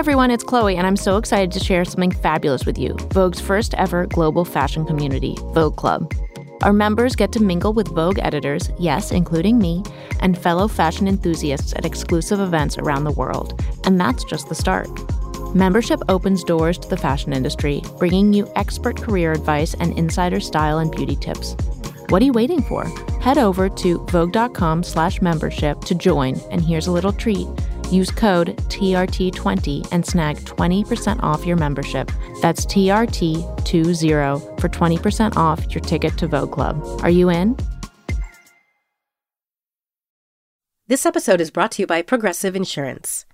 everyone, it's Chloe, and I'm so excited to share something fabulous with you Vogue's first ever global fashion community, Vogue Club. Our members get to mingle with Vogue editors, yes, including me, and fellow fashion enthusiasts at exclusive events around the world. And that's just the start. Membership opens doors to the fashion industry, bringing you expert career advice and insider style and beauty tips. What are you waiting for? Head over to vogue.com slash membership to join, and here's a little treat. Use code TRT20 and snag 20% off your membership. That's TRT20 for 20% off your ticket to Vogue Club. Are you in? This episode is brought to you by Progressive Insurance.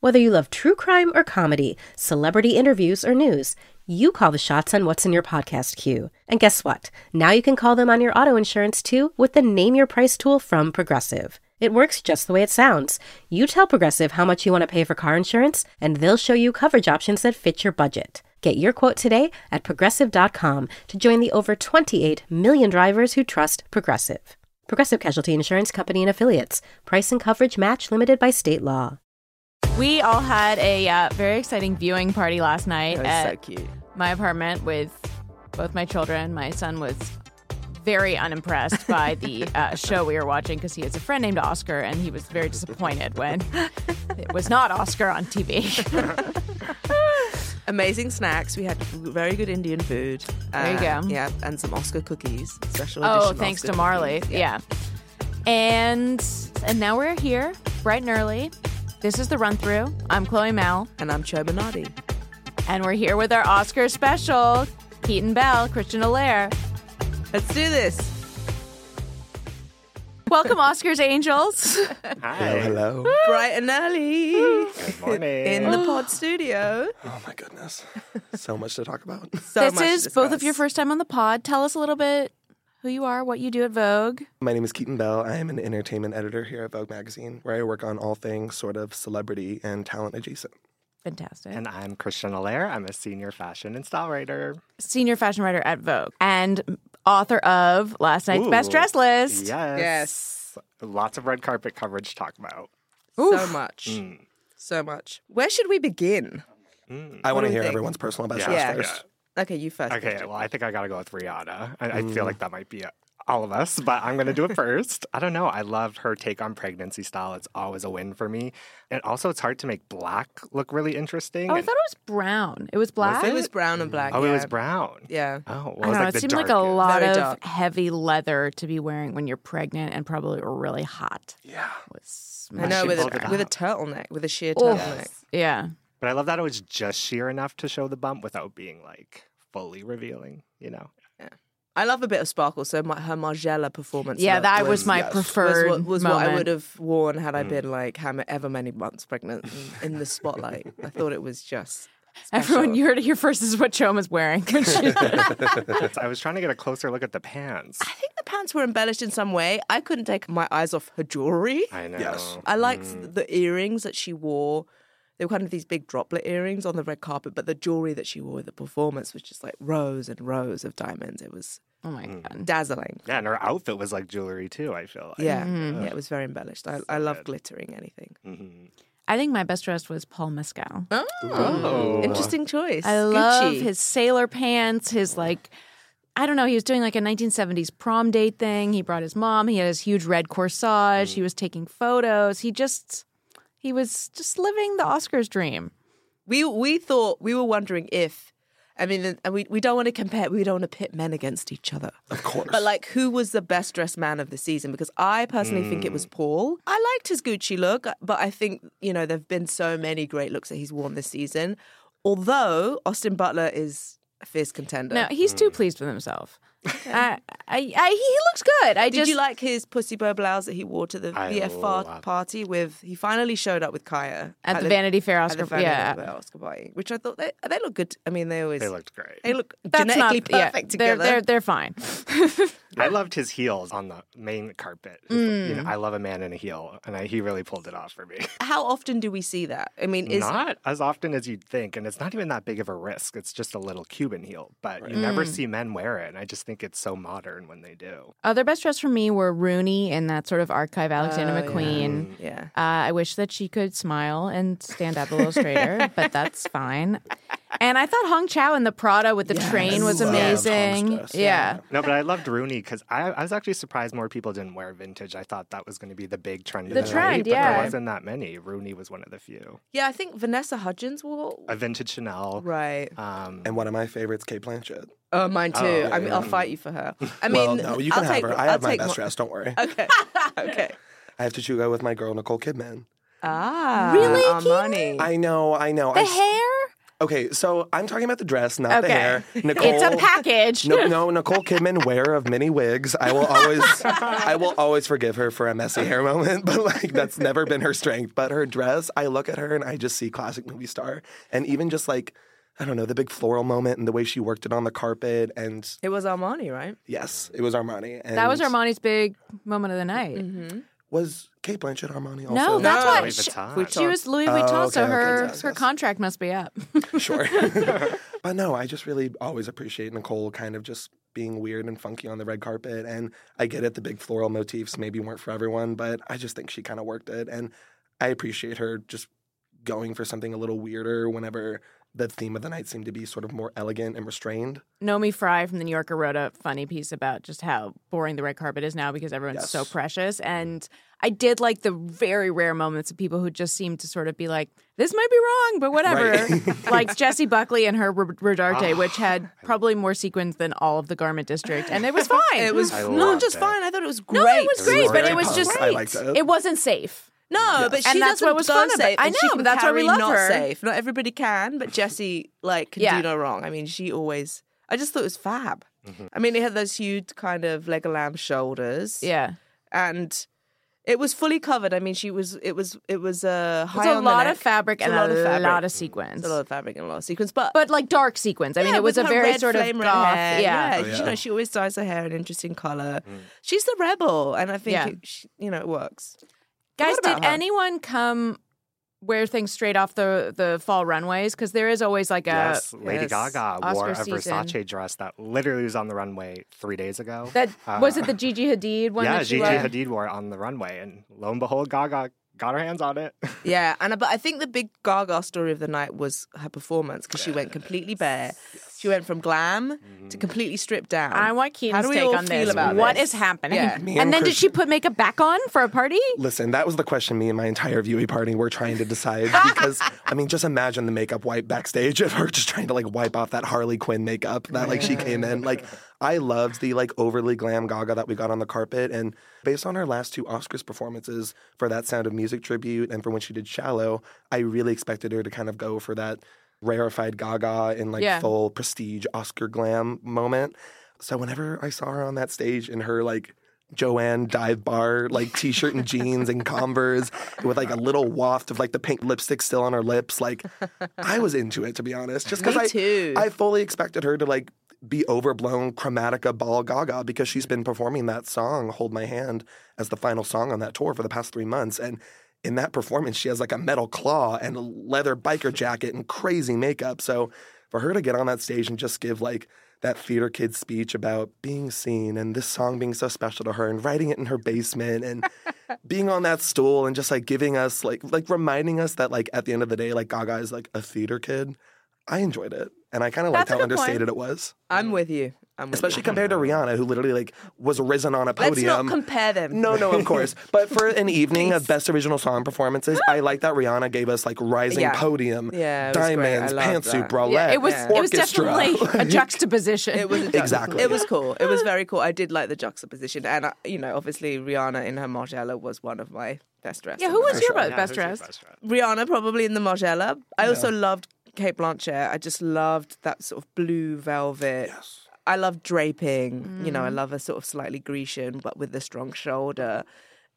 Whether you love true crime or comedy, celebrity interviews or news, you call the shots on what's in your podcast queue. And guess what? Now you can call them on your auto insurance too with the Name Your Price tool from Progressive. It works just the way it sounds. You tell Progressive how much you want to pay for car insurance, and they'll show you coverage options that fit your budget. Get your quote today at progressive.com to join the over 28 million drivers who trust Progressive. Progressive Casualty Insurance Company and Affiliates. Price and coverage match limited by state law. We all had a uh, very exciting viewing party last night That was at so cute. my apartment with both my children. My son was very unimpressed by the uh, show we were watching because he has a friend named Oscar, and he was very disappointed when it was not Oscar on TV. Amazing snacks. We had very good Indian food. There you go. Yeah, and some Oscar cookies. Special edition. oh, thanks Oscar to Marley. cookies. Yeah. And and now we're here, bright and early. This is the run through. I'm Chloe Malle, And I'm Chioma Nnadi. and we're here with our Oscar special. Keaton Bell, Christian Allaire. Let's do this. Welcome, Oscars Angels. Hi. Hello. Bright and early. Good morning. In the pod studio. Oh my goodness. So much to talk about. So this much to is both of your first time on the pod. Tell us a little bit who you are, what you do at Vogue. My name is Keaton Bell. I am an entertainment editor here at Vogue Magazine, where I work on all things sort of celebrity and talent adjacent. Fantastic. And I'm Christian Allaire. I'm a senior fashion and style writer. Senior fashion writer at Vogue and author of last night's best dress list. Yes. Yes. Lots of red carpet coverage to talk about. So much. Mm. So much. Where should we begin? Mm. I want to hear think? everyone's personal best Yeah. dress Yeah. first. Okay, you first. Okay, well, I think I got to go with Rihanna. I, I feel like that might be all of us, but I'm going to do it first. I don't know. I love her take on pregnancy style. It's always a win for me. And also, it's hard to make black look really interesting. Oh, I and- thought it was brown. It was black. It was brown and black. oh, yeah. it was brown. Yeah. Oh, well, I it was don't know. it the seemed like a lot Very of dark. heavy leather to be wearing when you're pregnant and probably really hot. Yeah. Was I know with a with a turtleneck, with a sheer turtleneck. Yeah. But I love that it was just sheer enough to show the bump without being like fully revealing, you know? I love a bit of sparkle, so my, her Margiela performance. Yeah, that was my yes. was was preferred what, was moment. what I would have worn had I Mm. been like however many months pregnant in, in the spotlight. I thought it was just Everyone, you heard it here first. This is what Chioma's wearing. I was trying to get a closer look at the pants. I think the pants were embellished in some way. I couldn't take my eyes off her jewelry. I know. Yes. I liked Mm. the earrings that she wore. They were kind of these big droplet earrings on the red carpet, but the jewelry that she wore at the performance was just like rows and rows of diamonds. It was oh my god. dazzling. Yeah, and her outfit was like jewelry too, I feel like. Yeah, Mm-hmm. yeah, it was very embellished. I, So I love good. glittering anything. Mhm. I think my best dressed was Paul Mescal. Oh, Oh. interesting choice. I love Gucci. his sailor pants, his like I don't know, he was doing like a 1970s prom date thing. He brought his mom, he had his huge red corsage, he was taking photos. He just he was just living the Oscars dream. We we thought we were wondering if, I mean, and we we don't want to compare. We don't want to pit men against each other. Of course. But like, who was the best dressed man of the season? Because I personally think it was mm. Paul. I liked his Gucci look, but I think you know there've been so many great looks that he's worn this season. Although Austin Butler is a fierce contender. No, he's too mm. pleased with himself. I, I, I, he looks good. I Did just you like his pussy bow blouse that he wore to the I VFR love- party with? He finally showed up with Kaia at the Vanity Fair at Oscar. the Vanity yeah, Fair Oscar party, which I thought they they look good. I mean, they always They looked great. they look that's genetically not yeah, perfect they're together. they're they're fine. I loved his heels on the main carpet. His- You know, mm. I love a man in a heel, and I, he really pulled it off for me. How often do we see that? I mean, is not as often as you'd think, and it's not even that big of a risk. It's just a little Cuban heel, but you never mm. see men wear it, and I just think it's so modern when they do. Other best dressed for me were Rooney in that sort of archive Alexander Oh. McQueen. yeah. Uh, I wish that she could smile and stand up a little straighter, but that's fine. And I thought Hong Chau in the Prada with the train was amazing. dress, Yeah. No, but I loved Rooney because I, I was actually surprised more people didn't wear vintage. I thought that was going to be the big trend. of The night, trend, but yeah. there wasn't that many. Rooney was one of the few. Yeah, I think Vanessa Hudgens wore. A vintage Chanel. Right. Um, And one of my favorites, Cate Blanchett. Oh, mine too. Oh, I mean, yeah. I'll fight you for her. I mean, well, no, you I'll can have take, her. I I'll have my take best dress. Don't worry. Okay. okay. I have to to go with my girl Nicole Kidman. Ah, Really, Armani. I know, I know. The I s- hair? Okay, so I'm talking about the dress, not the hair. Nicole, It's a package. No, no, Nicole Kidman, wearer of many wigs. I will always, I will always forgive her for a messy hair moment, but like that's never been her strength. But her dress, I look at her and I just see classic movie star, and even just like. I don't know, the big floral moment and the way she worked it on the carpet. And it was Armani, right? yes, it was Armani. And That was Armani's big moment of the night. Mm-hmm. Was Cate Blanchett Armani also? No, that's No. why Louis she, Vuitton. she was Louis Oh, Vuitton, okay, so okay, her yes, her yes. contract must be up. sure. but no, I just really always appreciate Nicole kind of just being weird and funky on the red carpet. And I get it, the big floral motifs maybe weren't for everyone, but I just think she kind of worked it. And I appreciate her just going for something a little weirder whenever the theme of the night seemed to be sort of more elegant and restrained. Naomi Fry from the New Yorker wrote a funny piece about just how boring the red carpet is now because everyone's Yes. so precious. And I did like the very rare moments of people who just seem to sort of be like, this might be wrong, but whatever. Right. like Jessie Buckley and her R- Rodarte, ah. which had probably more sequins than all of the Garment District. And it was fine. It was I not just it. fine. I thought it was great. no, it was It was great, but it was just pumped. I liked it. it wasn't safe. No, but she And that's doesn't what was go fun about- safe. I and she know, can but that's why we carry love not her. safe. Not everybody can, but Jessie like can Yeah. do no wrong. I mean, she always. I just thought it was fab. Mm-hmm. I mean, it had those huge kind of Legolam shoulders. Yeah. and it was fully covered. I mean, she was. It was. It was uh, high It's a on the lot neck. of fabric It's and a lot of fabric. A lot of sequins. It's a lot of fabric and a lot of sequins, but But like dark sequins. I mean, it was a very red sort of flame red goth. hair. Yeah. Oh, You know, she always dyes her hair an interesting color. She's the rebel, and I think Yeah. it, she, you know it works. Guys, did her? anyone come wear things straight off the the fall runways? Because there is always like a yes, Lady yes, Gaga wore Oscar a season. Versace dress that literally was on the runway three days ago. that Uh, was it the Gigi Hadid one. yeah, that she Gigi wore? Hadid wore it on the runway, and lo and behold, Gaga got her hands on it. Yeah, and but I think the big Gaga story of the night was her performance because she went completely bare. She went from glam to mm-hmm. completely stripped down. I want How Keaton's do we take all on feel this. about What this? is happening? Yeah. Me and and then did she Christian- put makeup back on for a party? Listen, that was the question me and my entire viewing party were trying to decide because I mean, just imagine the makeup wipe backstage of her just trying to like wipe off that Harley Quinn makeup that like she came in. Like I loved the like overly glam Gaga that we got on the carpet and based on her last two Oscars performances for that Sound of Music tribute and for when she did Shallow, I really expected her to kind of go for that rarefied Gaga in like Yeah. full prestige Oscar glam moment. So whenever I saw her on that stage in her like Joanne dive bar, like t-shirt and jeans and Converse with like a little waft of like the pink lipstick still on her lips. Like I was into it to be honest. Just because I too. I fully expected her to like be overblown chromatica ball gaga because she's been performing that song, Hold My Hand, as the final song on that tour for the past three months. And in that performance, she has like a metal claw and a leather biker jacket and crazy makeup. So for her to get on that stage and just give like that theater kid speech about being seen and this song being so special to her and writing it in her basement and being on that stool and just like giving us like like reminding us that like at the end of the day like Gaga is like a theater kid. I enjoyed it and I kind of liked how good point. understated it was, I'm with you. I'm especially you. compared to Rihanna who literally like was risen on a podium. Let's podium. not compare them. no, no, of course. But for an evening of best original song performances, I like that Rihanna gave us like rising Yeah. podium, Yeah, it was great. diamonds, pantsuit, that. bralette, Yeah, it was Yeah. it was orchestra. definitely a juxtaposition. It was a ju- Exactly. It was cool. It was very cool. I did like the juxtaposition, and uh, you know, obviously Rihanna in her Margiela was one of my best dresses. yeah, who was your Yeah, best who's your dress? best dress? Rihanna probably in the Margiela. I also loved Cate Blanchett. I just loved that sort of blue velvet. I love draping. You know, I love a sort of slightly Grecian, but with a strong shoulder.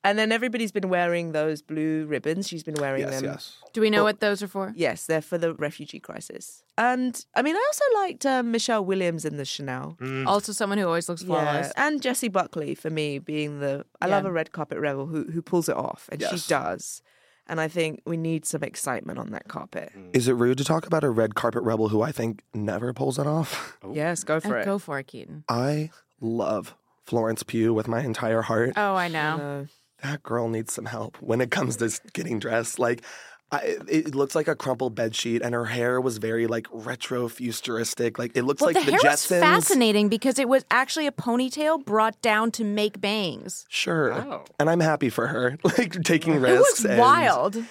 And then everybody's been wearing those blue ribbons. She's been wearing Yes, them. yes. Yes. Do we know Well- what those are for? Yes, they're for the refugee crisis. And I mean, I also liked um, Michelle Williams in the Chanel. Also, someone who always looks flawless. Yeah. And Jessie Buckley for me being the I love a red carpet rebel who who pulls it off, and Yes. she does. And I think we need some excitement on that carpet. Is it rude to talk about a red carpet rebel who I think never pulls it off? Yes, go for Uh, it. Go for it, Keaton. I love Florence Pugh with my entire heart. Oh, I know. No. that girl needs some help when it comes to getting dressed. Like, I, it looks like a crumpled bed sheet, and her hair was very like retro futuristic. Like it looks Well, like the, the, hair Jetsons. was fascinating because it was actually a ponytail brought down to make bangs. Sure, Oh. and I'm happy for her, like taking It risks. was and wild.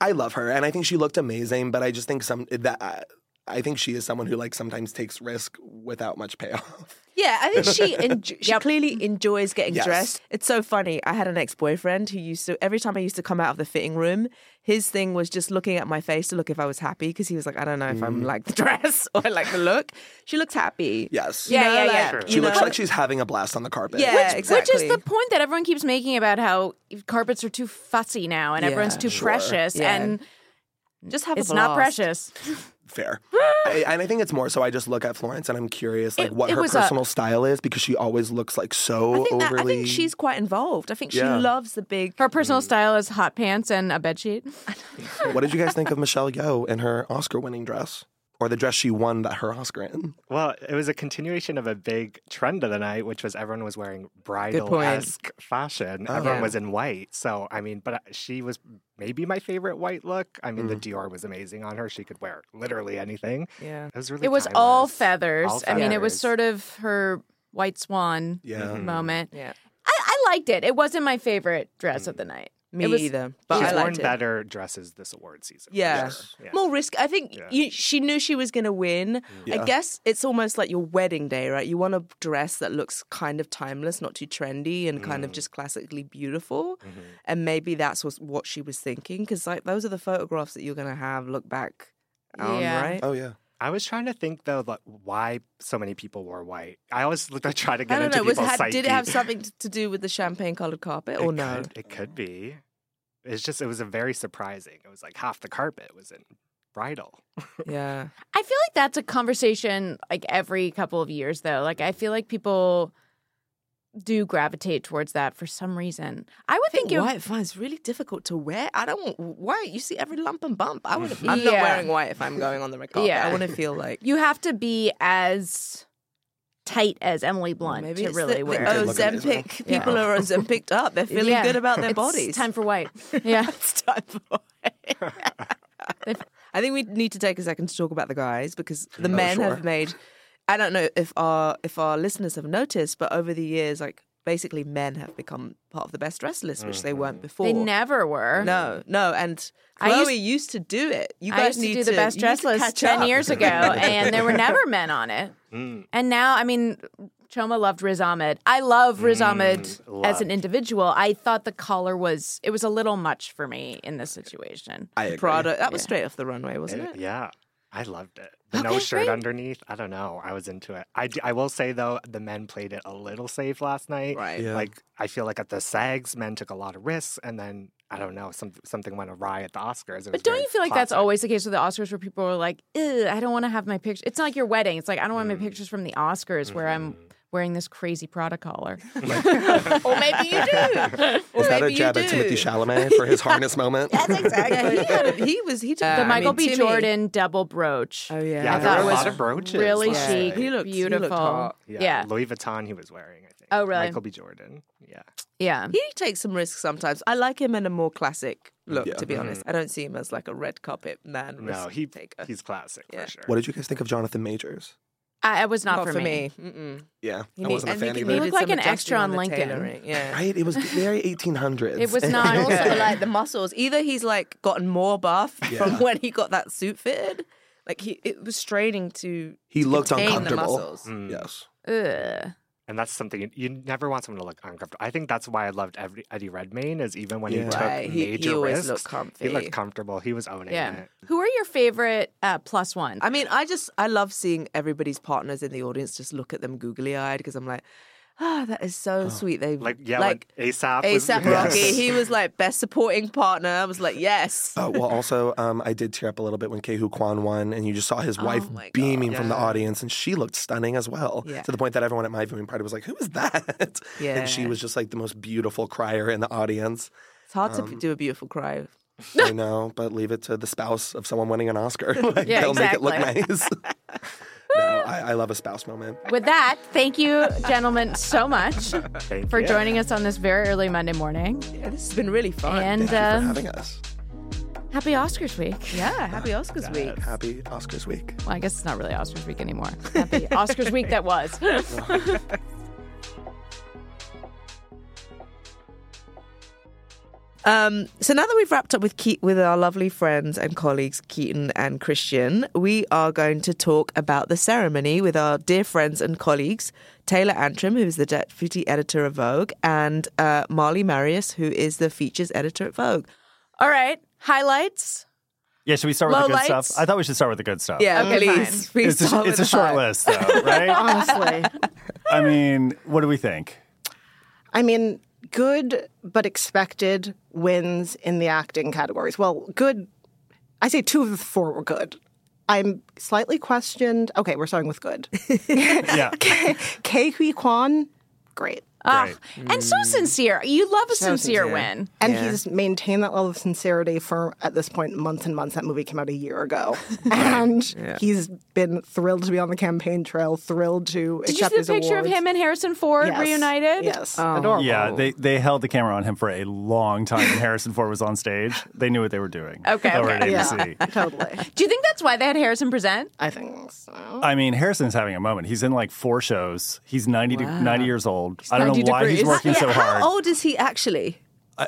I love her, and I think she looked amazing. But I just think some that. I, I think she is someone who like sometimes takes risk without much payoff. Yeah, I think she enjo- she clearly enjoys getting Yes. dressed. It's so funny. I had an ex boyfriend who used to every time I used to come out of the fitting room, his thing was just looking at my face to look if I was happy because he was like, I don't know if I'm mm. like the dress or I like the look. She looks happy. Yes, Yeah, You know, yeah, like, yeah. Sure. you she looks know? like she's having a blast on the carpet. Yeah, exactly. Which is the point that everyone keeps making about how carpets are too fussy now and everyone's too Sure. precious. Yeah. And just have it's a not precious. fair. I, and I think it's more so. I just look at Florence and I'm curious, like It- what it her was a- personal style is because she always looks like so I think, that, I overly. think she's quite involved. I think she Yeah. loves the big. Her personal mm. style is hot pants and a bedsheet. what did you guys think of Michelle Yeoh in her Oscar-winning dress, or the dress she won that her Oscar in? Well, it was a continuation of a big trend of the night, which was everyone was wearing bridal esque fashion. Oh. Everyone Yeah. was in white. So, I mean, but uh, she was maybe my favorite white look. I mean, the Mm. Dior was amazing on her. She could wear literally anything. Yeah. It was really It was all feathers. All I mean, it was sort of her white swan Yeah. Mhm. moment. Yeah. I, I liked it. It wasn't my favorite dress of the night. Me It was- either. But She's I worn liked it. better dresses this award season. Yeah. sure. yeah. More risk. I think Yeah. you, she knew she was going to win. I guess it's almost like your wedding day, right? You want a dress that looks kind of timeless, not too trendy, and kind of just classically beautiful. Mhm. And maybe that's was what she was thinking, because like those are the photographs that you're going to have look back on, Yeah. right? Oh yeah. I was trying to think though, like, why so many people wore white. I always look- I try to get I don't into know. Was, people's had, psyche. did it have something to do with the champagne colored carpet, or it no? Could, it could be. It's just it was a very surprising. It was like half the carpet was in bridal. Yeah. I feel like that's a conversation like every couple of years, though. Like, I feel like people do gravitate towards that for some reason. I would I think think it white finds really difficult to wear. I don't want white. You see every lump and bump. I want to. I'm Yeah. not wearing white if I'm going on the red carpet. Yeah. I want to feel like you have to be as tight as Emily Blunt Maybe to really the, wear. the oh, Good looking Ozempic. Yeah. People are Ozempicked up. They're feeling Yeah. good about their bodies. It's bodies. Time for white. Yeah. it's time for. I think we need to take a second to talk about the guys because the Oh, men sure. have made. I don't know if our if our listeners have noticed, but over the years, like basically, men have become part of the best dressed list, which they weren't before. They never were. No, no, and I Chloe used- used, to do it. You I guys used to need do the best you dress list 10 up. years ago, and there were never men on it. Mm. And now, I mean, Chioma loved Riz Ahmed. I love Riz Ahmed Mm, as an individual. I thought the collar was, it was a little much for me in this situation. I agree. Prada. That was Yeah. straight off the runway, wasn't it? Yeah, I loved it. The Okay, no shirt great. underneath. I don't know. I was into it. I, I will say though, the men played it a little safe last night. Right. Yeah. Like I feel like at the SAGs, men took a lot of risks, and then I don't know, some, something went awry at the Oscars. It But don't you feel like that's always the case with the Oscars where people are like, Ew, I don't want to have my picture. It's not like your wedding. It's like, I don't want my pictures from the Oscars where I'm Mm-hmm. Wearing this crazy Prada collar. or maybe you do. Or Is that a maybe you jab at. Timothy Chalamet for his harness moment? That's exactly. Yeah, he, had a, he was he took the I Michael mean, B. Timmy- Jordan double brooch. Oh yeah, Yeah, I there were a lot of brooches. really last chic. He looked- he looked beautiful. Yeah. Yeah. Louis Vuitton he was wearing, I think. Oh, really? Michael B. Jordan. Yeah. Yeah. He takes some risks sometimes. I like him in a more classic look, Yeah. to be mm-hmm. honest. I don't see him as like a red carpet man. No, risk he taker. he's classic Yeah. for sure. What did you guys think of Jonathan Majors? I, it was not, not for, me. Mm-mm. Yeah, He I wasn't a fan he either. He looked like an extra on Lincoln. tailoring, Yeah. Right? It was very 1800s. It was not. also like the muscles. Either he's like gotten more buff Yeah. from when he got that suit fitted. Like he, it was straining to. He to looked contain the uncomfortable. muscles. Mm. yes. Ugh. And that's something you, you never want someone to look uncomfortable. I think that's why I loved Eddie, Eddie Redmayne is even when Yeah. he took Right, he- he major always risks, looked comfy. he looked comfortable. He was owning Yeah. it. Who are your favorite uh, plus one? I mean, I just I love seeing everybody's partners in the audience just look at them googly eyed because I'm like, Ah, that is so sweet. They Like yeah, like like ASAP. was- ASAP Yes. Rocky. He was like best supporting partner. I was like, yes. Oh, well, also, um, I did tear up a little bit when Ke Huy Quan won, and you just saw his wife Oh my God. beaming from the audience, and she looked stunning as well. Yeah. To the point that everyone at my viewing party was like, "Who is that?" Yeah. And she was just like the most beautiful crier in the audience. It's hard to Um, p- do a beautiful cry. I know, but leave it to the spouse of someone winning an Oscar. like, Yeah, they'll make it look exactly. nice. no, I, I love a spouse moment. With that, thank you, gentlemen, so much Thank for you. joining us on this very early Monday morning. Yeah, this has been really fun. And Thank you um, for having us. happy Oscars week. yeah, happy Oscars week. Happy Oscars week. Well, I guess it's not really Oscars week anymore. Happy Oscars week that was. Um, so now that we've wrapped up with Ke- with our lovely friends and colleagues Keaton and Christian, we are going to talk about the ceremony with our dear friends and colleagues Taylor Antrim, who is the deputy editor of Vogue, and uh, Marley Marius, who is the features editor at Vogue. All right, highlights. Yeah, should we start with the good Lowlights? stuff? I thought we should start with the good stuff. Yeah, Okay, please, please It's a, it's with a short that. list, though, right? honestly. I mean, what do we think? I mean, good but expected wins in the acting categories. Well, good. I say two of the four were good. I'm slightly questioned. Okay, we're starting with good. Yeah. Ke Huy Quan, great. Ah, Great. and so sincere. You love a sincere, sincere. win. And Yeah. he's maintained that level of sincerity for, at this point, months and months. That movie came out a year ago. And he's been thrilled to be on the campaign trail, thrilled to Did you see his the picture awards. of him and Harrison Ford Yes. reunited? Yes. Oh. Adorable. Yeah, they, they held the camera on him for a long time when Harrison Ford was on stage. They knew what they were doing. Okay, Over okay. at Yeah, totally. Do you think that's why they had Harrison present? I think so. I mean, Harrison's having a moment. He's in like four shows. He's 90, to- 90 years old. I don't 90 know why he's working so hard. How old is he actually?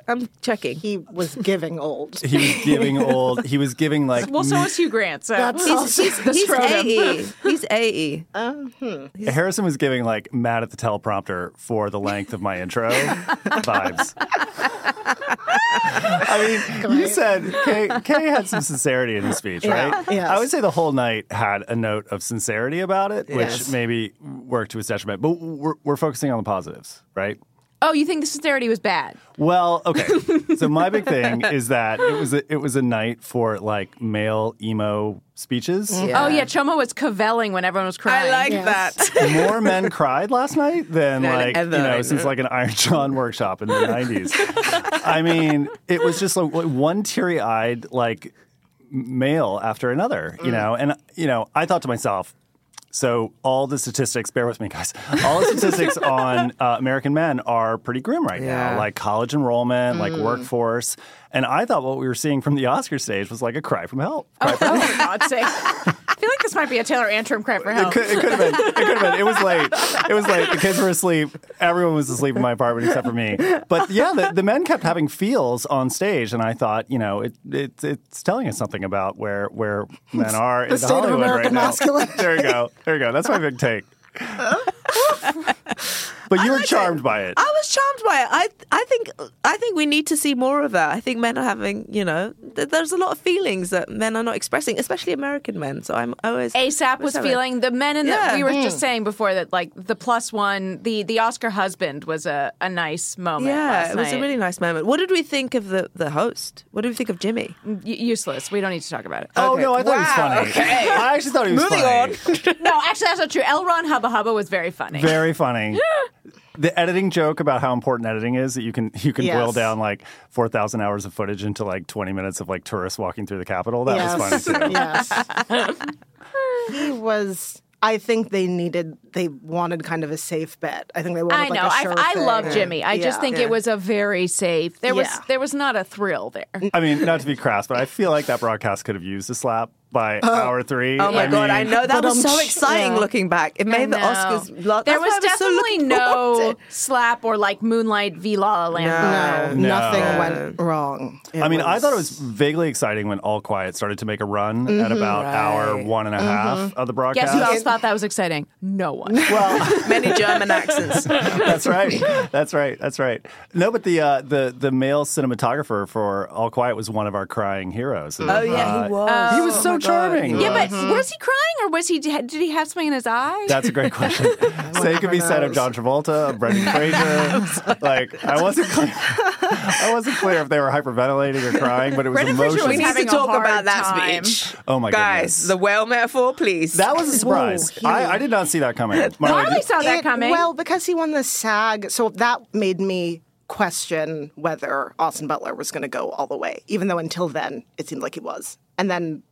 I'm checking. He was giving old. He was giving old. He was giving like. Well, so was Hugh Grant. So That's he's, also- he's, the He's scrotum. 80. Uh-huh. He's Harrison was giving like mad at the teleprompter for the length of my intro vibes. I mean, you said Kay, Kay had some sincerity in his speech, Yeah. right? Yes. I would say the whole night had a note of sincerity about it, which Yes. maybe worked to his detriment. But we're, we're focusing on the positives, right? Oh, you think the sincerity was bad? Well, okay. so my big thing is that it was a, it was a night for like male emo speeches. Mm-hmm. Oh yeah, Chioma was cavelling when everyone was crying. I like Yes. that. more men cried last night than Than like ever. you know since like an Iron John workshop in the nineties. I mean, it was just like one teary eyed like male after another, you mm. know. And you know, I thought to myself. So all the statistics, bear with me, guys. All the statistics on uh, American men are pretty grim right Yeah. now, like college enrollment, like workforce. And I thought what we were seeing from the Oscar stage was like a cry from hell. Oh, for God's sake! I feel like this might be a Taylor Antrim cry for help. It could, it could have been. It could have been. It was late. It was late. The kids were asleep. Everyone was asleep in my apartment except for me. But yeah, the, the men kept having feels on stage, and I thought, you know, it, it it's telling us something about where where men are in state of American right now. masculinity. There you go. There you go. That's my big take. But you were charmed by it. I was charmed by it. I I think I think we need to see more of that. I think men are having, you know, th- there's a lot of feelings that men are not expressing, especially American men. So I'm always ASAP was Let's it. feeling the men in the. We were just mm. saying before that, like the plus one, the the Oscar husband was a, a nice moment. Yeah, last it was a really nice moment. What did we think of the the host? What did we think of Jimmy? Mm, U- useless. We don't need to talk about it. Oh no, I thought Wow, he was funny. okay. I actually thought he was Moving funny. no, actually, that's not true. L. Ron Hubba Hubba was very funny. Very funny. The editing joke about how important editing is that you can you can boil down like four thousand hours of footage into like twenty minutes of like tourists walking through the Capitol. That was funny too. yes. he was. I think they needed. They wanted kind of a safe bet. I think they wanted. I like know. a I, sure I thing. love Jimmy. I just think Yeah. it was a very safe. There was there was not a thrill there. I mean, not to be crass, but I feel like that broadcast could have used a slap by hour three. Oh my god, I know that was so exciting yeah. looking back. It made the I know. Oscars. Lo- there that's was why I so definitely no forward to it. slap or like Moonlight v La La Land. No, No. nothing No. went wrong. It I mean, I thought it was vaguely exciting when All Quiet started to make a run at about hour Right. one and a half of the broadcast. Guess who else thought that was exciting? No one. Well, Many German accents. that's right. That's right. That's right. No, but the uh, the the male cinematographer for All Quiet was one of our crying heroes. And, Oh yeah, uh, he was. He was so so charming. Yeah, but mm-hmm. was he crying or was he? Did he have something in his eye? That's a great question. Same could be said of John Travolta, of Brendan Fraser. like I wasn't clear. I wasn't clear if they were hyperventilating or crying, but it was Brendan Fraser emotional. was We need to talk about that time. speech. Oh my Guys, goodness. the whale metaphor, please. that was a surprise. I, I did not see that coming. Marley, Marley saw that It- coming. Well, because he won the SAG, so that made me question whether Austin Butler was going to go all the way, even though until then it seemed like he was. And then,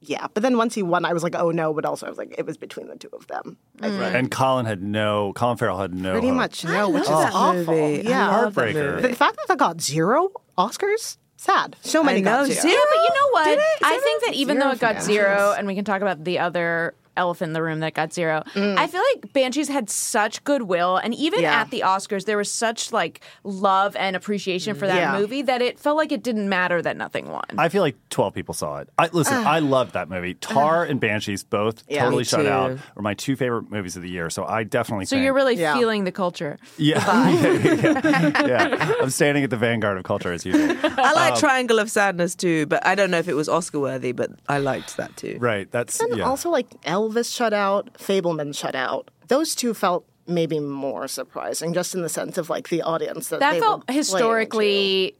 yeah, but then once he won, I was like, oh no, but also I was like, it was between the two of them. I mm. think. and Colin had no. Colin Farrell had no. Pretty hope. much no, which is that awful. movie. I Yeah, love that Heartbreaker. movie. the fact that that got zero Oscars, sad. So many know, got zero. zero. Yeah, but you know what? Did it? I think that even Zero though it got zero, and we can talk about the other elephant in the room that got zero. Mm. I feel like Banshees had such goodwill, and even Yeah. at the Oscars, there was such like love and appreciation for that Yeah. movie that it felt like it didn't matter that nothing won. I feel like 12 people saw it. I listen, I loved that movie. Tar and Banshees both Yeah. totally shut too. out were my two favorite movies of the year. So I definitely so think, you're really Yeah. feeling the culture. yeah, yeah, yeah, yeah. I'm standing at the vanguard of culture as usual. I like Um, Triangle of Sadness too, but I don't know if it was Oscar worthy, but I liked that too. Right. That's And yeah. also like Elvis shut out, Fabelman shut out. Those two felt maybe more surprising, just in the sense of like the audience that That they felt were playing to. historically.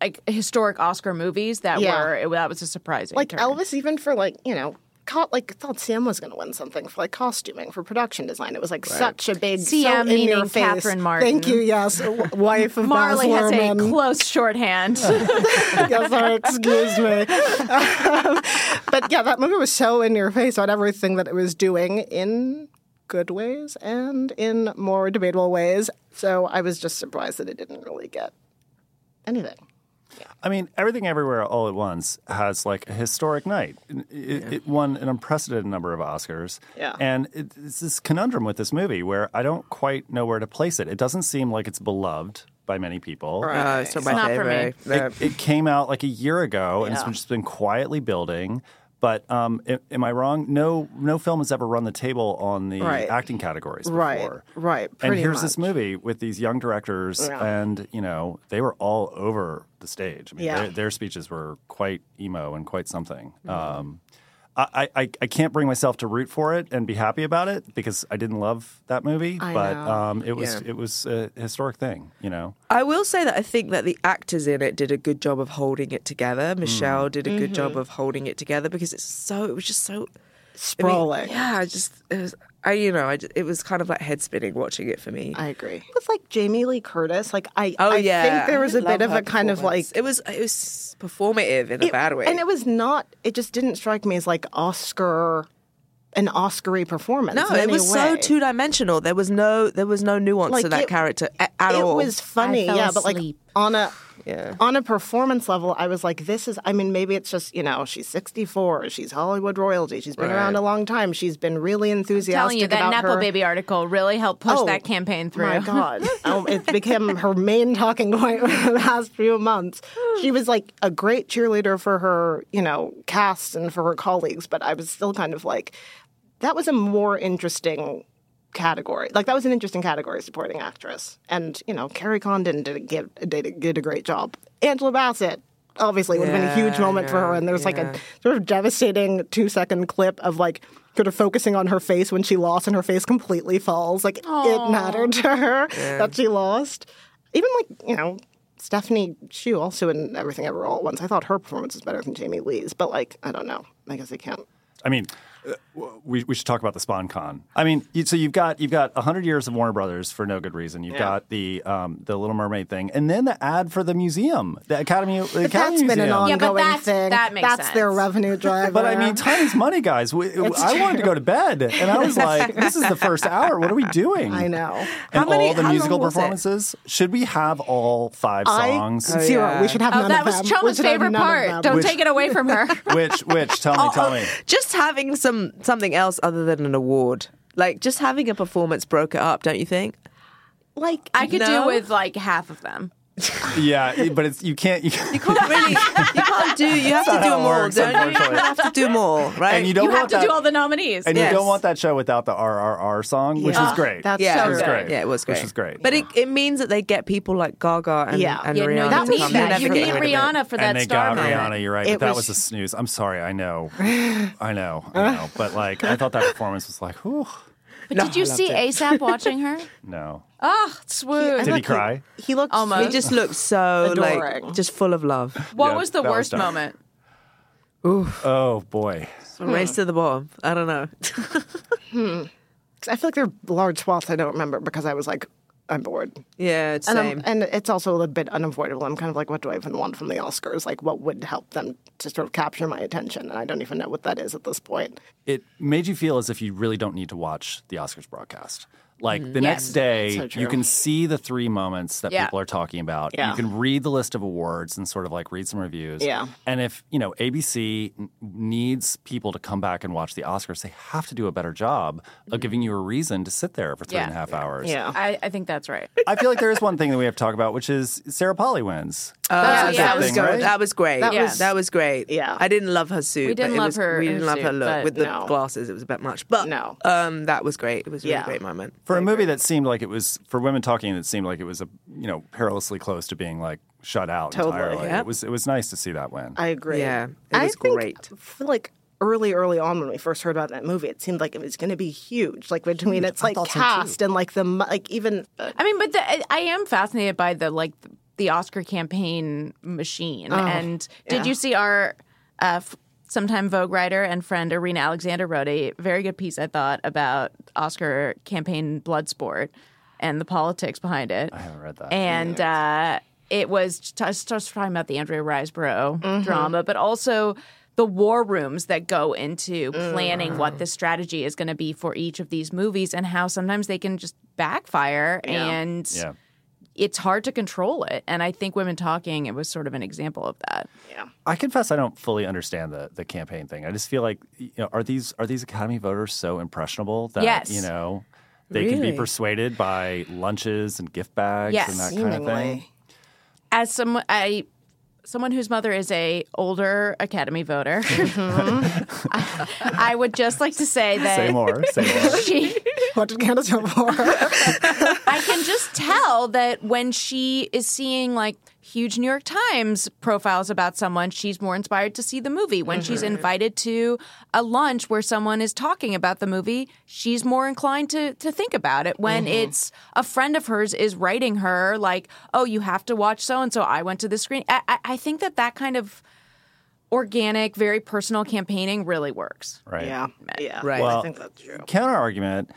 Like historic Oscar movies that Yeah. were that was a surprising like turn. Elvis, even for like you know. Co- like thought Sam was going to win something for like costuming for production design. It was like such a big so CM in meaning your face. Catherine Martin. Thank you. Yes, wife of Marley Baz has a close shorthand. yes, sorry, excuse me. Um, but yeah, that movie was so in your face on everything that it was doing in good ways and in more debatable ways. So I was just surprised that it didn't really get anything. I mean, everything everywhere all at once has like a historic night. It, it won an unprecedented number of Oscars. Yeah. And it, it's this conundrum with this movie where I don't quite know where to place it. It doesn't seem like it's beloved by many people. Uh, it's not my not for me. It, it came out like a year ago, and it's Yeah. just been quietly building. But um, am I wrong? No, no film has ever run the table on the Right. acting categories before. Right, right, And here's this movie with these young directors, Yeah. and you know they were all over the stage. I mean, Yeah. their, their speeches were quite emo and quite something. Mm-hmm. Um, I, I, I can't bring myself to root for it and be happy about it because I didn't love that movie, I but know. um, it was Yeah. it was a historic thing, you know. I will say that I think that the actors in it did a good job of holding it together. Michelle did a good job of holding it together because it's so it was just so I mean, Sprawling. yeah, I just it was I you know I just, it was kind of like head spinning watching it for me. I agree. With like Jamie Lee Curtis, like I, oh I yeah, think there was a I bit of a kind of like it was it was performative in a bad way. And it was not. It just didn't strike me as like Oscar, an Oscary performance. no, in it any was so two dimensional. There was no there was no nuance Like, to that it- character a- at it all. It was funny, fell yeah, but like on a Yeah. on a performance level, I was like, this is. I mean, maybe it's just you know she's sixty four, she's Hollywood royalty, she's been Right. around a long time, she's been really enthusiastic telling you that about Nepo her. Baby article really helped push Oh, that campaign through. My God, oh, it became her main talking point for the last few months. She was like a great cheerleader for her, you know, cast and for her colleagues, but I was still kind of like, that was a more interesting category. Like that was an interesting category, supporting actress, and you know, Kerry Condon did a, give, did a, did a great job. Angela Bassett. Obviously, would have been a huge Yeah, moment for her, yeah, and there's like yeah. a sort of devastating two second clip of like sort of focusing on her face when she lost, and her face completely falls. Like it mattered to her that she lost. Even like you know Stephanie Hsu, also in Everything Ever All at Once. I thought her performance was better than Jamie Lee's, but like I don't know. I guess I can't. I mean, w- we, we should talk about the sponcon. I mean, you, so you've got you've got hundred years of Warner Brothers for no good reason. You've got the um, the Little Mermaid thing, and then the ad for the museum, the Academy. The But Academy that's been an Museum. Yeah, but ongoing that's- thing. that makes that's their revenue driver. But I mean, time is money, guys. We, I wanted to go to bed, and I was like, "This is the first hour. What are we doing?" I know. And How many- all the how long musical was it? performances. Should we have all five I songs? zero. yeah. We should have Oh, none that of was them. We Chioma's favorite part. Don't Which- take it away from her. which which? Tell me, tell me. just having some something else other than an award. Like just having a performance broke it up, don't you think? like I could No? do with like half of them. Yeah, but it's you can't. You, You can't really. You can't do. You have to do more, works, don't you? You have to do more, right? and you don't You have want to that, do all the nominees. and Yes. you don't want that show without the RRR song, which Yeah. was great. That's Yeah. so It was great. Yeah, it was great. Which was great. But it, it means that they get people like Gaga and, Yeah. and Yeah, Rihanna. no, That to was come. that. You'll never you get need rid of it. Rihanna for that and they star got moment. Rihanna. You're right, It but that was- was a snooze. I'm sorry. I know. I know. I know. But like, I thought that performance was like, whew, But did you see ASAP watching her? no. Oh, swoon. Did he Like, cry? He looked Almost. He just looked so Adoring. like just full of love. what Yeah, was the that was worst dark. moment? Oh boy. Race to the bottom. I don't know. Hmm. I feel like there are large swaths I don't remember because I was like, I'm bored. yeah, it's And, same. I'm, and it's also a bit unavoidable. I'm kind of like, what do I even want from the Oscars? Like, what would help them to sort of capture my attention? And I don't even know what that is at this point. It made you feel as if you really don't need to watch the Oscars broadcast. Like the Yes. next day, So you can see the three moments that Yeah. people are talking about. Yeah. You can read the list of awards and sort of like read some reviews. Yeah. And if, you know, ABC needs people to come back and watch the Oscars, they have to do a better job of giving you a reason to sit there for three Yeah. and a half hours. Yeah. I, I think that's right. I feel like there is one thing that we have to talk about, which is Sarah Polley wins. That's yeah, that good was thing, good. right? That was great. That yeah, was- that was great. Yeah. I didn't love her suit. We didn't love was, her We didn't her love her look but with the no. glasses. It was a bit much, but No. um, that was great. It was a really Yeah. great moment. For a movie that seemed like it was for women talking, it seemed like it was a you know perilously close to being like shut out Totally, entirely. yep. It was it was nice to see that win. I agree. Yeah, it I was think, great. I like early, early on when we first heard about that movie, it seemed like it was going to be huge. Like between its like thought so, cast and like the like even uh, I mean, but the, I- I am fascinated by the like the Oscar campaign machine. and did you see our uh, f- sometime Vogue writer and friend Irina Aleksander wrote a very good piece, I thought, about Oscar campaign blood sport and the politics behind it. I haven't read that. and uh, it was just, just talking about the Andrea Riseborough Mm-hmm. drama, but also the war rooms that go into planning what the strategy is going to be for each of these movies, and how sometimes they can just backfire, and yeah. It's hard to control it. And I think Women Talking it was sort of an example of that. Yeah. I confess I don't fully understand the the campaign thing. I just feel like you know are these are these Academy voters so impressionable that Yes. you know they can be persuaded by lunches and gift bags Yes. and that kind of thing. As someone I. Someone whose mother is a older Academy voter, I, I would just like to say that Say more. Say more. she what did Candace vote for? I can just tell that when she is seeing like huge New York Times profiles about someone, she's more inspired to see the movie. When she's mm-hmm. invited to a lunch where someone is talking about the movie, she's more inclined to to think about it. When mm-hmm. it's a friend of hers is writing her like, "Oh, you have to watch so and so. I went to the screen." I, I, I think that that kind of organic, very personal campaigning really works. Right. yeah, yeah. Right. I think that's true. Counter argument.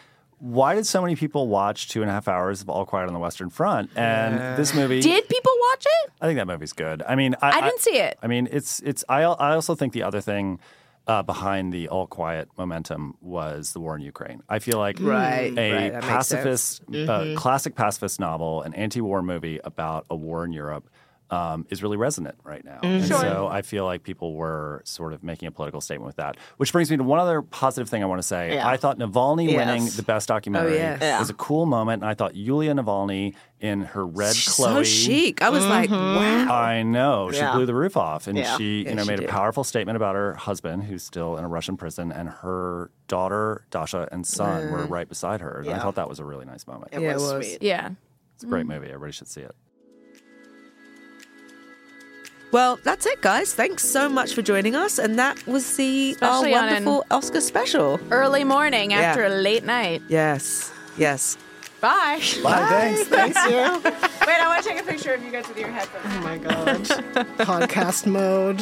Why did so many people watch two and a half hours of All Quiet on the Western Front? And this movie Did people watch it? I think that movie's good. I mean, I, I didn't see it. I mean, it's it's. I I also think the other thing uh, behind the all quiet momentum was the war in Ukraine. I feel like Right, a right, that makes pacifist, sense. uh, classic pacifist novel, an anti-war movie about a war in Europe. Um, is really resonant right now. Mm-hmm. And so I feel like people were sort of making a political statement with that. Which brings me to one other positive thing I want to say. Yeah. I thought Navalny Yes. winning the best documentary yes. Yeah. was a cool moment. And I thought Yulia Navalny in her red She's Chloe. so chic. I was like, mm-hmm. wow. I know. She Yeah. blew the roof off. And Yeah. she, you Yeah, know, she made did. a powerful statement about her husband, who's still in a Russian prison, and her daughter, Dasha, and son were mm. right beside her. And I thought that was a really nice moment. It Yeah, it was, was. sweet. Yeah. It's a great mm. movie. Everybody should see it. Well, that's it, guys. Thanks so much for joining us. And that was the our Especially on wonderful Oscar special. Early morning after Yeah. a late night. Yes. Yes. Bye. Bye. Thanks. Thanks you. Wait, I want to take a picture of you guys with your headphones. Oh my god. Podcast mode.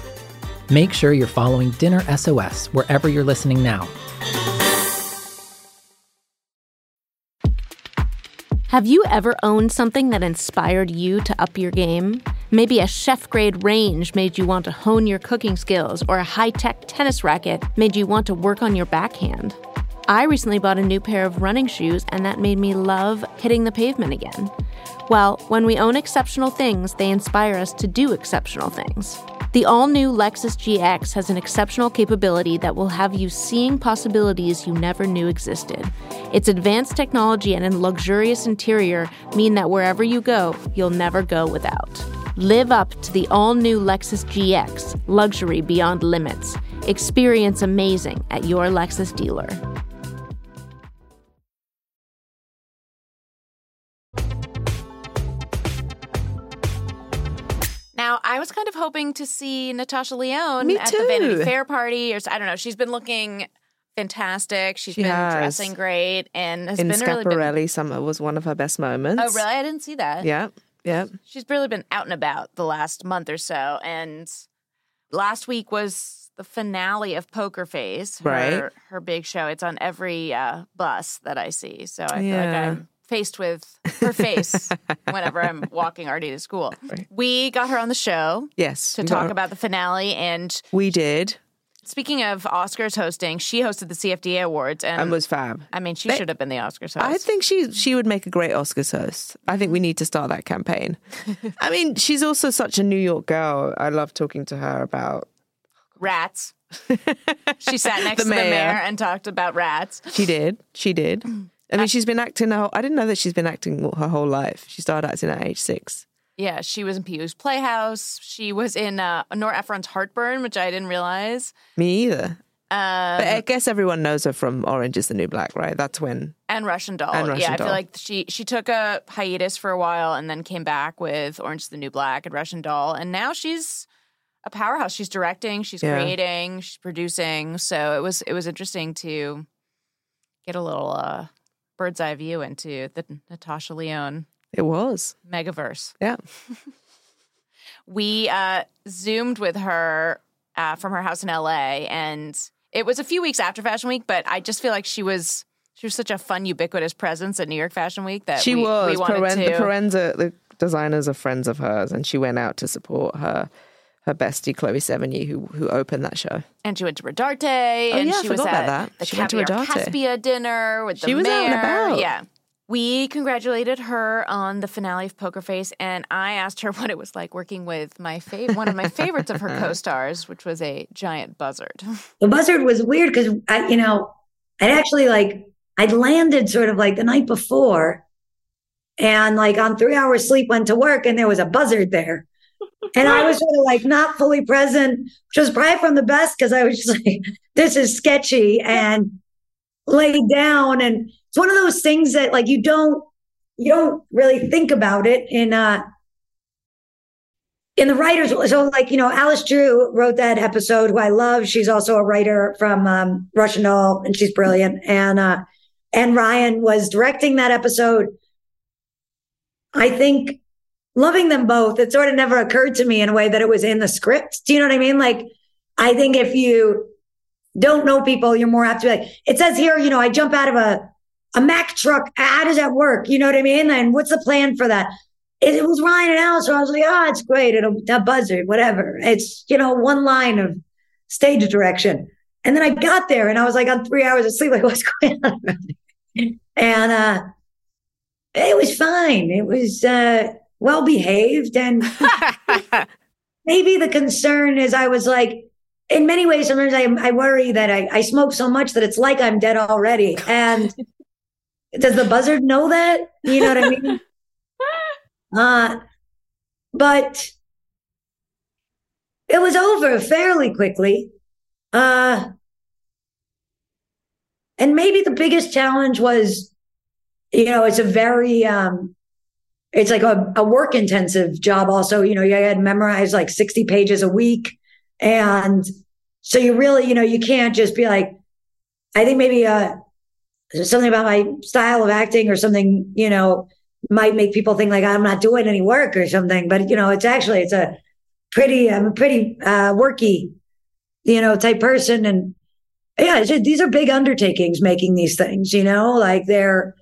Make sure you're following Dinner SOS wherever you're listening now. Have you ever owned something that inspired you to up your game? Maybe a chef grade range made you want to hone your cooking skills, or a high tech tennis racket made you want to work on your backhand. I recently bought a new pair of running shoes, and that made me love hitting the pavement again. Well, when we own exceptional things, they inspire us to do exceptional things. The all new Lexus GX has an exceptional capability that will have you seeing possibilities you never knew existed. Its advanced technology and luxurious interior mean that wherever you go, you'll never go without. Live up to the all new Lexus GX, luxury beyond limits. Experience amazing at your Lexus dealer. Was kind of hoping to see Natasha Lyonne Me at the Vanity. Fair party, or I don't know. She's been looking fantastic. She's She been has. dressing great, and has In been really been. Schiaparelli, summer was one of her best moments. Oh, really? I didn't see that. Yeah, yeah. She's really been out and about the last month or so, and last week was the finale of Poker Face, her, Right. her big show. It's on every uh, bus that I see, so I feel like I'm faced with her face whenever I'm walking Artie to school. We got her on the show Yes. to talk about the finale, and We did speaking of Oscars hosting, she hosted the CFDA Awards, and, and was fab. I mean, she They- should have been the Oscars host. I think she she would make a great Oscars host. I think we need to start that campaign. I mean, she's also such a New York girl. I love talking to her about. rats. she sat next The to the mayor. mayor and talked about rats. She did. She did. I mean, she's been acting. Whole, I didn't know that she's been acting her whole life. She started acting at age six. Yeah, she was in Pee-wee's Playhouse. She was in uh, Nora Ephron's Heartburn, which I didn't realize. Me either. Um, But I guess everyone knows her from Orange is the New Black, right? That's when. and Russian Doll. And Russian yeah, I feel like she she took a hiatus for a while and then came back with Orange is the New Black and Russian Doll, and now she's a powerhouse. She's directing, she's Yeah. creating, she's producing. So it was it was interesting to get a little uh, bird's eye view into the Natasha Lyonne It was. megaverse. Yeah. we uh, zoomed with her uh, from her house in LA, and it was a few weeks after Fashion Week. But I just feel like she was she was such a fun, ubiquitous presence at New York Fashion Week that She we, was. We to. The Proenza, the designers are friends of hers, and she went out to support her her bestie Chloe Sevigny, who who opened that show. and she went to Rodarte, oh, and yeah, I she was forgot at about that. the She went to Caviar Rodarte. Caspia dinner with the She was out and mayor. about. Yeah. We congratulated her on the finale of Poker Face, and I asked her what it was like working with my fav- one of my favorites of her co-stars, which was a giant buzzard. the buzzard was weird because I, you know, I'd actually like I'd landed sort of like the night before, and like on three hours sleep went to work, and there was a buzzard there, and I was sort of like not fully present, which was probably from the best because I was just like, this is sketchy, and laid down, and it's one of those things that like you don't you don't really think about it in uh in the writers. So like you know alice ju wrote that episode who i love. She's also a writer from um, russian doll and she's brilliant. And uh and ryan was directing that episode. I think loving them both it sort of never occurred to me in a way that it was in the script do you know what i mean like i think if you don't know people you're more apt to be like it says here you know i jump out of a a mac truck how does that work you know what i mean and what's the plan for that it, it was Ryan and Alice, so I was like, oh, it's great. It'll a buzzard, whatever. It's, you know, one line of stage direction. And then I got there and I was like on three hours of sleep, like, what's going on? and uh it was fine. It was uh well behaved. And maybe the concern is I was like, in many ways, sometimes I, I worry that I, I smoke so much that it's like I'm dead already. And does the buzzard know that? You know what I mean? Uh, but it was over fairly quickly. Uh, and maybe the biggest challenge was, you know, it's a very, um, it's like a, a work intensive job. Also, you know, you had to memorize like 60 pages a week. And so you really, you know, you can't just be like, I think maybe, uh, something about my style of acting or something, you know, might make people think like I'm not doing any work or something. But, you know, it's actually, it's a pretty, I'm a pretty, uh, worky, you know, type person. And yeah, these are big undertakings making these things, you know, like they're,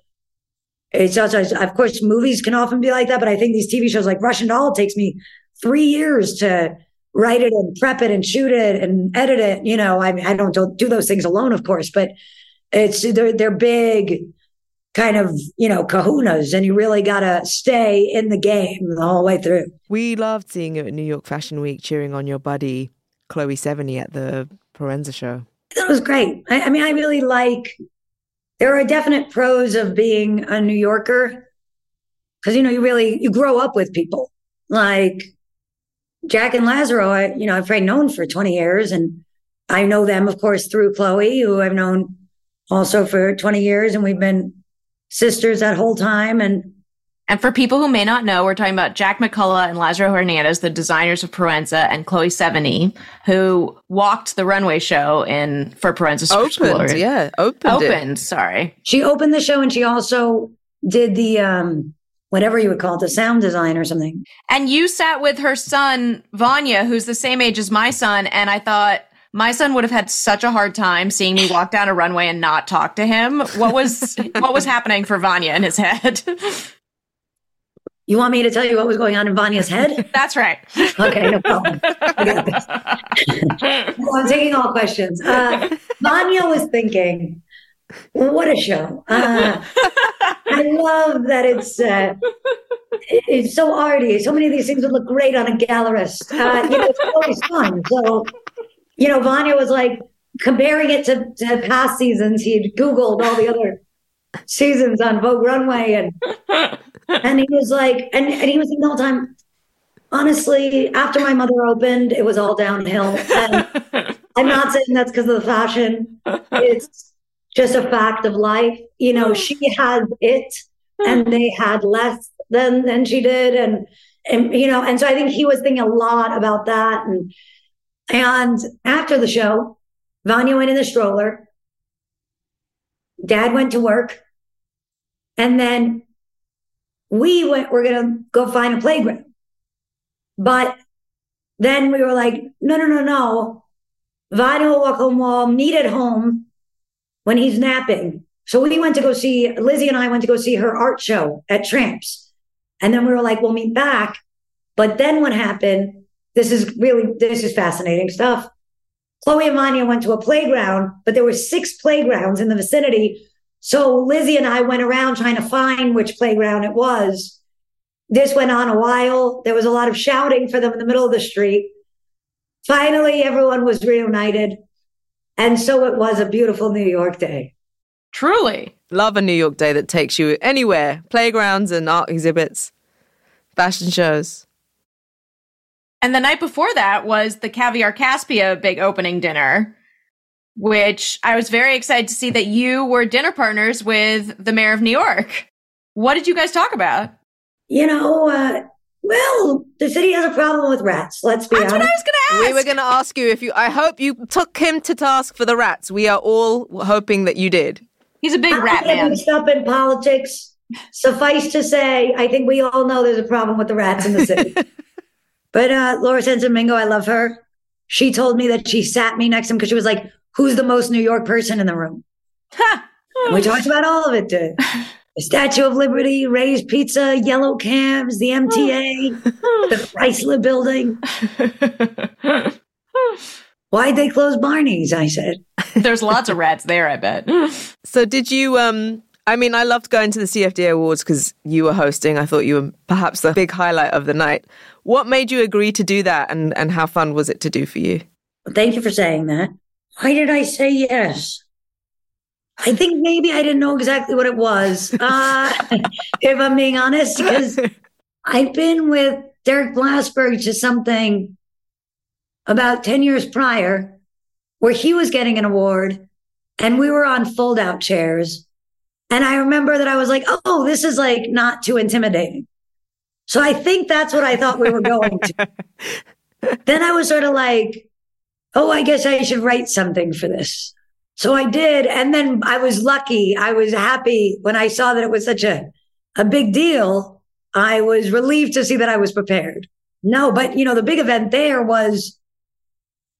it's also, of course, movies can often be like that, but I think these TV shows like Russian Doll takes me three years to write it and prep it and shoot it and edit it. You know, I mean, I don't do those things alone, of course, but it's they're they're big kind of you know kahunas and you really got to stay in the game the whole way through. We loved seeing you at new york fashion week cheering on your buddy chloe sevigny at the proenza show. That was great. I, I mean i really like there are definite pros of being a new yorker because you know you really you grow up with people. Like jack and lazaro i you know i've known for 20 years and i know them of course through chloe who i've known also for 20 years and we've been sisters that whole time and and for people who may not know, we're talking about Jack McCullough and Lazaro Hernandez, the designers of Proenza, and Chloe Sevigny, who walked the runway show in for Proenza Opened, yeah, opened. Opened, it. sorry. She opened the show and she also did the um whatever you would call it, the sound design or something. And you sat with her son, Vanya, who's the same age as my son, and I thought my son would have had such a hard time seeing me walk down a runway and not talk to him. What was what was happening for Vanya in his head? You want me to tell you what was going on in Vanya's head? That's right. Okay, no problem. I got this. well, I'm taking all questions. Uh, Vanya was thinking, what a show. Uh, I love that it's uh, it's so arty. So many of these things would look great on a gallerist. Uh, you know, it's always fun. So you know, Vanya was like comparing it to, to past seasons. He'd Googled all the other seasons on Vogue Runway and and he was like, and, and he was the whole time, honestly, after my mother opened, it was all downhill. And I'm not saying that's because of the fashion. It's just a fact of life. You know, she had it and they had less than than she did. And and you know, and so I think he was thinking a lot about that. And and after the show, Vanya went in the stroller. Dad went to work. And then we went, we're going to go find a playground. But then we were like, no, no, no, no. Vanya will walk home while meet at home when he's napping. So we went to go see, Lizzie and I went to go see her art show at Tramps. And then we were like, we'll meet back. But then what happened this is really this is fascinating stuff. Chloe and Vanya went to a playground, but there were six playgrounds in the vicinity. So Lizzie and I went around trying to find which playground it was. This went on a while. There was a lot of shouting for them in the middle of the street. Finally, everyone was reunited. And so it was a beautiful New York day. Truly. Love a New York day that takes you anywhere playgrounds and art exhibits, fashion shows. And the night before that was the Caviar Caspia big opening dinner, which I was very excited to see that you were dinner partners with the mayor of New York. What did you guys talk about? You know, uh, well, the city has a problem with rats. Let's be That's honest. what I was going to ask. We were going to ask you if you. I hope you took him to task for the rats. We are all hoping that you did. He's a big I'm rat man. mixed up in politics. Suffice to say, I think we all know there's a problem with the rats in the city. but uh, Laura Santo Domingo, I love her. She told me that she sat me next to him because she was like, "Who's the most New York person in the room?" And we talked about all of it. The, the Statue of Liberty, Ray's Pizza, Yellow Cabs, the MTA, the Chrysler Building. Why'd they close Barney's? I said. There's lots of rats there, I bet. So did you? Um, I mean, I loved going to the CFDA Awards because you were hosting. I thought you were perhaps the big highlight of the night. What made you agree to do that, and and how fun was it to do for you? Well, thank you for saying that. Why did I say yes? I think maybe I didn't know exactly what it was, uh, if I'm being honest, because I've been with Derek Blasberg to something about 10 years prior. where he was getting an award and we were on fold out chairs. And I remember that I was like, oh, this is like not too intimidating. So I think that's what I thought we were going to. then I was sort of like, oh, I guess I should write something for this. So I did. And then I was lucky. I was happy when I saw that it was such a, a big deal. I was relieved to see that I was prepared. No, but you know, the big event there was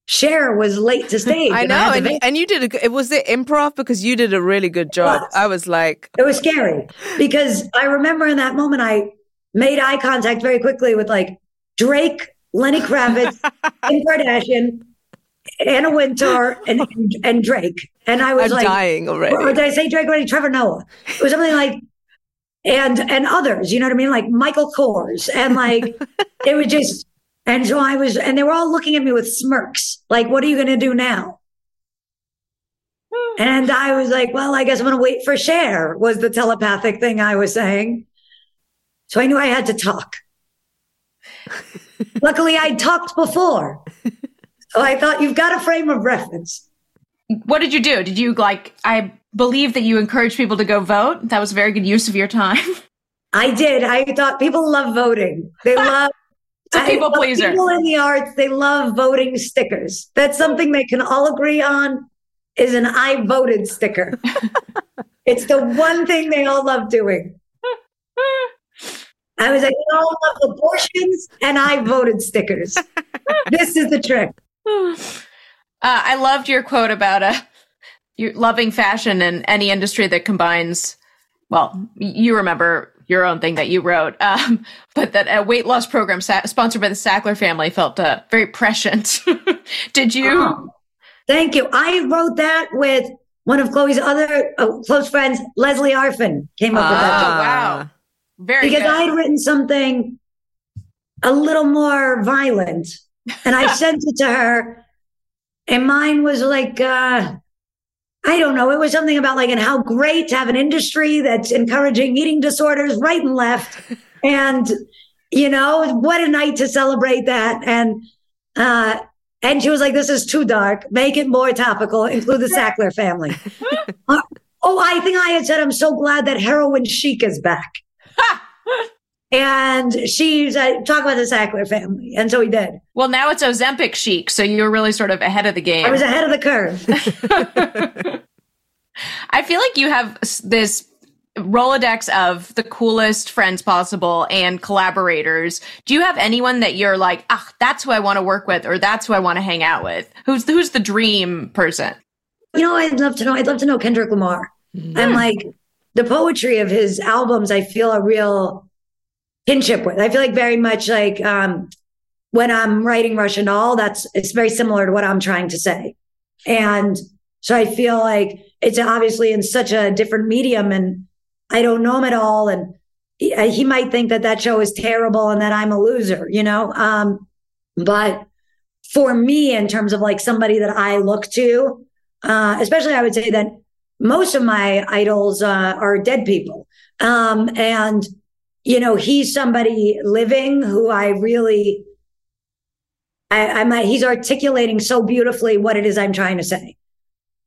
Cher was late to stage. I know, had and, you did. A, it was it improv because you did a really good job. I was like, it was scary because I remember in that moment I made eye contact very quickly with like Drake, Lenny Kravitz, Kim Kardashian, Anna Wintour, and and Drake, and I was I'm like dying already. Or, or did I say Drake already? Trevor Noah. It was something like. And and others, you know what I mean, like Michael Kors, and like it was just, and so I was, and they were all looking at me with smirks, like, "What are you going to do now?" Hmm. And I was like, well, I guess I'm going to wait for Cher was the telepathic thing I was saying. So I knew I had to talk. Luckily, I'd talked before. So I thought, you've got a frame of reference. What did you do? Did you like? I believe that you encouraged people to go vote. That was a very good use of your time. I did. I thought people love voting. They love. It's people love pleaser. People in the arts, they love voting stickers. That's something they can all agree on. Is an I voted sticker. it's the one thing they all love doing. I was like, you all love abortions and I voted stickers. this is the trick. Uh, I loved your quote about uh, you loving fashion and any industry that combines. Well, you remember your own thing that you wrote, um, but that a weight loss program sa- sponsored by the Sackler family felt uh, very prescient. Did you? Oh, thank you. I wrote that with one of Chloe's other uh, close friends, Leslie Arfin, came up with that. Joke. wow. Very because. I had written something a little more violent and I sent it to her and mine was like uh I don't know. It was something about like, and how great to have an industry that's encouraging eating disorders right and left. And, you know, what a night to celebrate that. And, uh, and she was like, this is too dark. Make it more topical. Include the Sackler family. Uh, oh, I think I had said, I'm so glad that heroin chic is back. and she's said, talk about the Sackler family. And so he did. Well, now it's Ozempic chic, so you're really sort of ahead of the game. I was ahead of the curve. I feel like you have this Rolodex of the coolest friends possible and collaborators. Do you have anyone that you're like, ah, that's who I want to work with, or that's who I want to hang out with? Who's who's the dream person? You know, I'd love to know. I'd love to know Kendrick Lamar. I'm like the poetry of his albums, I feel a real kinship with. I feel like very much like um, when I'm writing Russian doll, that's it's very similar to what I'm trying to say. And so I feel like it's obviously in such a different medium, and I don't know him at all, and he, uh, he might think that that show is terrible and that I'm a loser, you know. Um, but for me, in terms of like somebody that I look to, uh, especially I would say that most of my idols uh, are dead people. Um, and, you know, he's somebody living who I really, I, I'm, he's articulating so beautifully what it is I'm trying to say.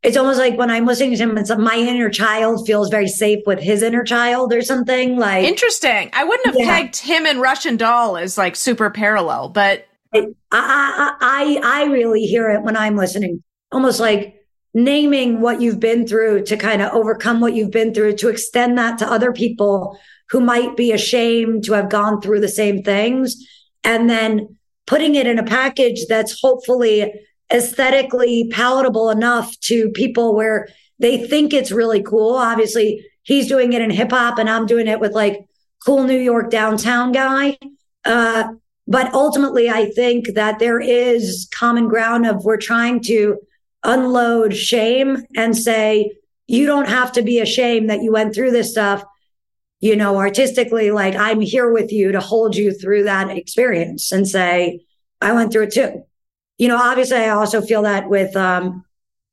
It's almost like when I'm listening to him, it's like my inner child feels very safe with his inner child or something like. Interesting. I wouldn't have Yeah. pegged him and Russian Doll as like super parallel, but I, I, I, I really hear it when I'm listening, almost like naming what you've been through to kind of overcome what you've been through, to extend that to other people who might be ashamed to have gone through the same things, and then putting it in a package that's hopefully aesthetically palatable enough to people where they think it's really cool. Obviously, he's doing it in hip hop, and I'm doing it with like cool New York downtown guy. Uh, but ultimately, I think that there is common ground of we're trying to unload shame and say, you don't have to be ashamed that you went through this stuff. You know, artistically, like I'm here with you to hold you through that experience and say, I went through it too. You know, obviously, I also feel that with, um,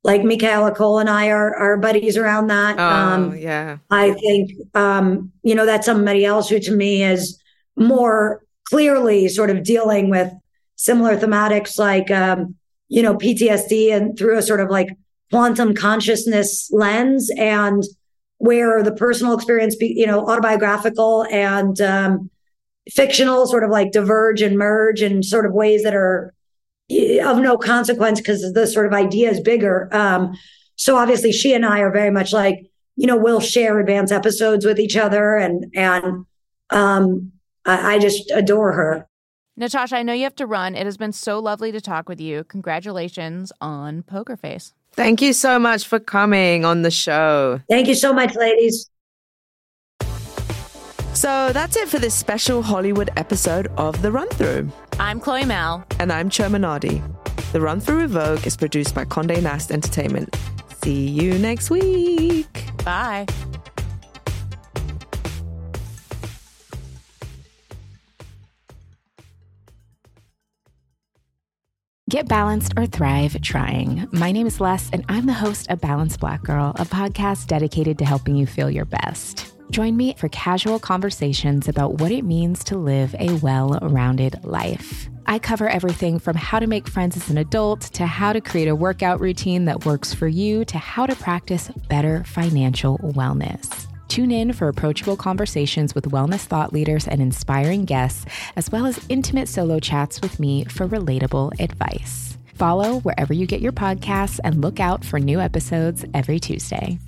like Michaela Coel and I are, are buddies around that. Oh, um, yeah. I think, um, you know, that's somebody else who to me is more clearly sort of dealing with similar thematics like, um, you know, PTSD and through a sort of like quantum consciousness lens and where the personal experience, be, you know, autobiographical and um, fictional sort of like diverge and merge in sort of ways that are of no consequence because the sort of idea is bigger. Um, so obviously, she and I are very much like, you know, we'll share advanced episodes with each other, and and um, I, I just adore her. Natasha, I know you have to run. It has been so lovely to talk with you. Congratulations on Poker Face. Thank you so much for coming on the show. Thank you so much, ladies. So that's it for this special Hollywood episode of The Run Through. I'm Chloe Malle. And I'm Chioma Nnadi. The Run Through with Vogue is produced by Conde Nast Entertainment. See you next week. Bye. Get balanced or thrive trying. My name is Les, and I'm the host of Balanced Black Girl, a podcast dedicated to helping you feel your best. Join me for casual conversations about what it means to live a well rounded life. I cover everything from how to make friends as an adult to how to create a workout routine that works for you to how to practice better financial wellness. Tune in for approachable conversations with wellness thought leaders and inspiring guests, as well as intimate solo chats with me for relatable advice. Follow wherever you get your podcasts and look out for new episodes every Tuesday.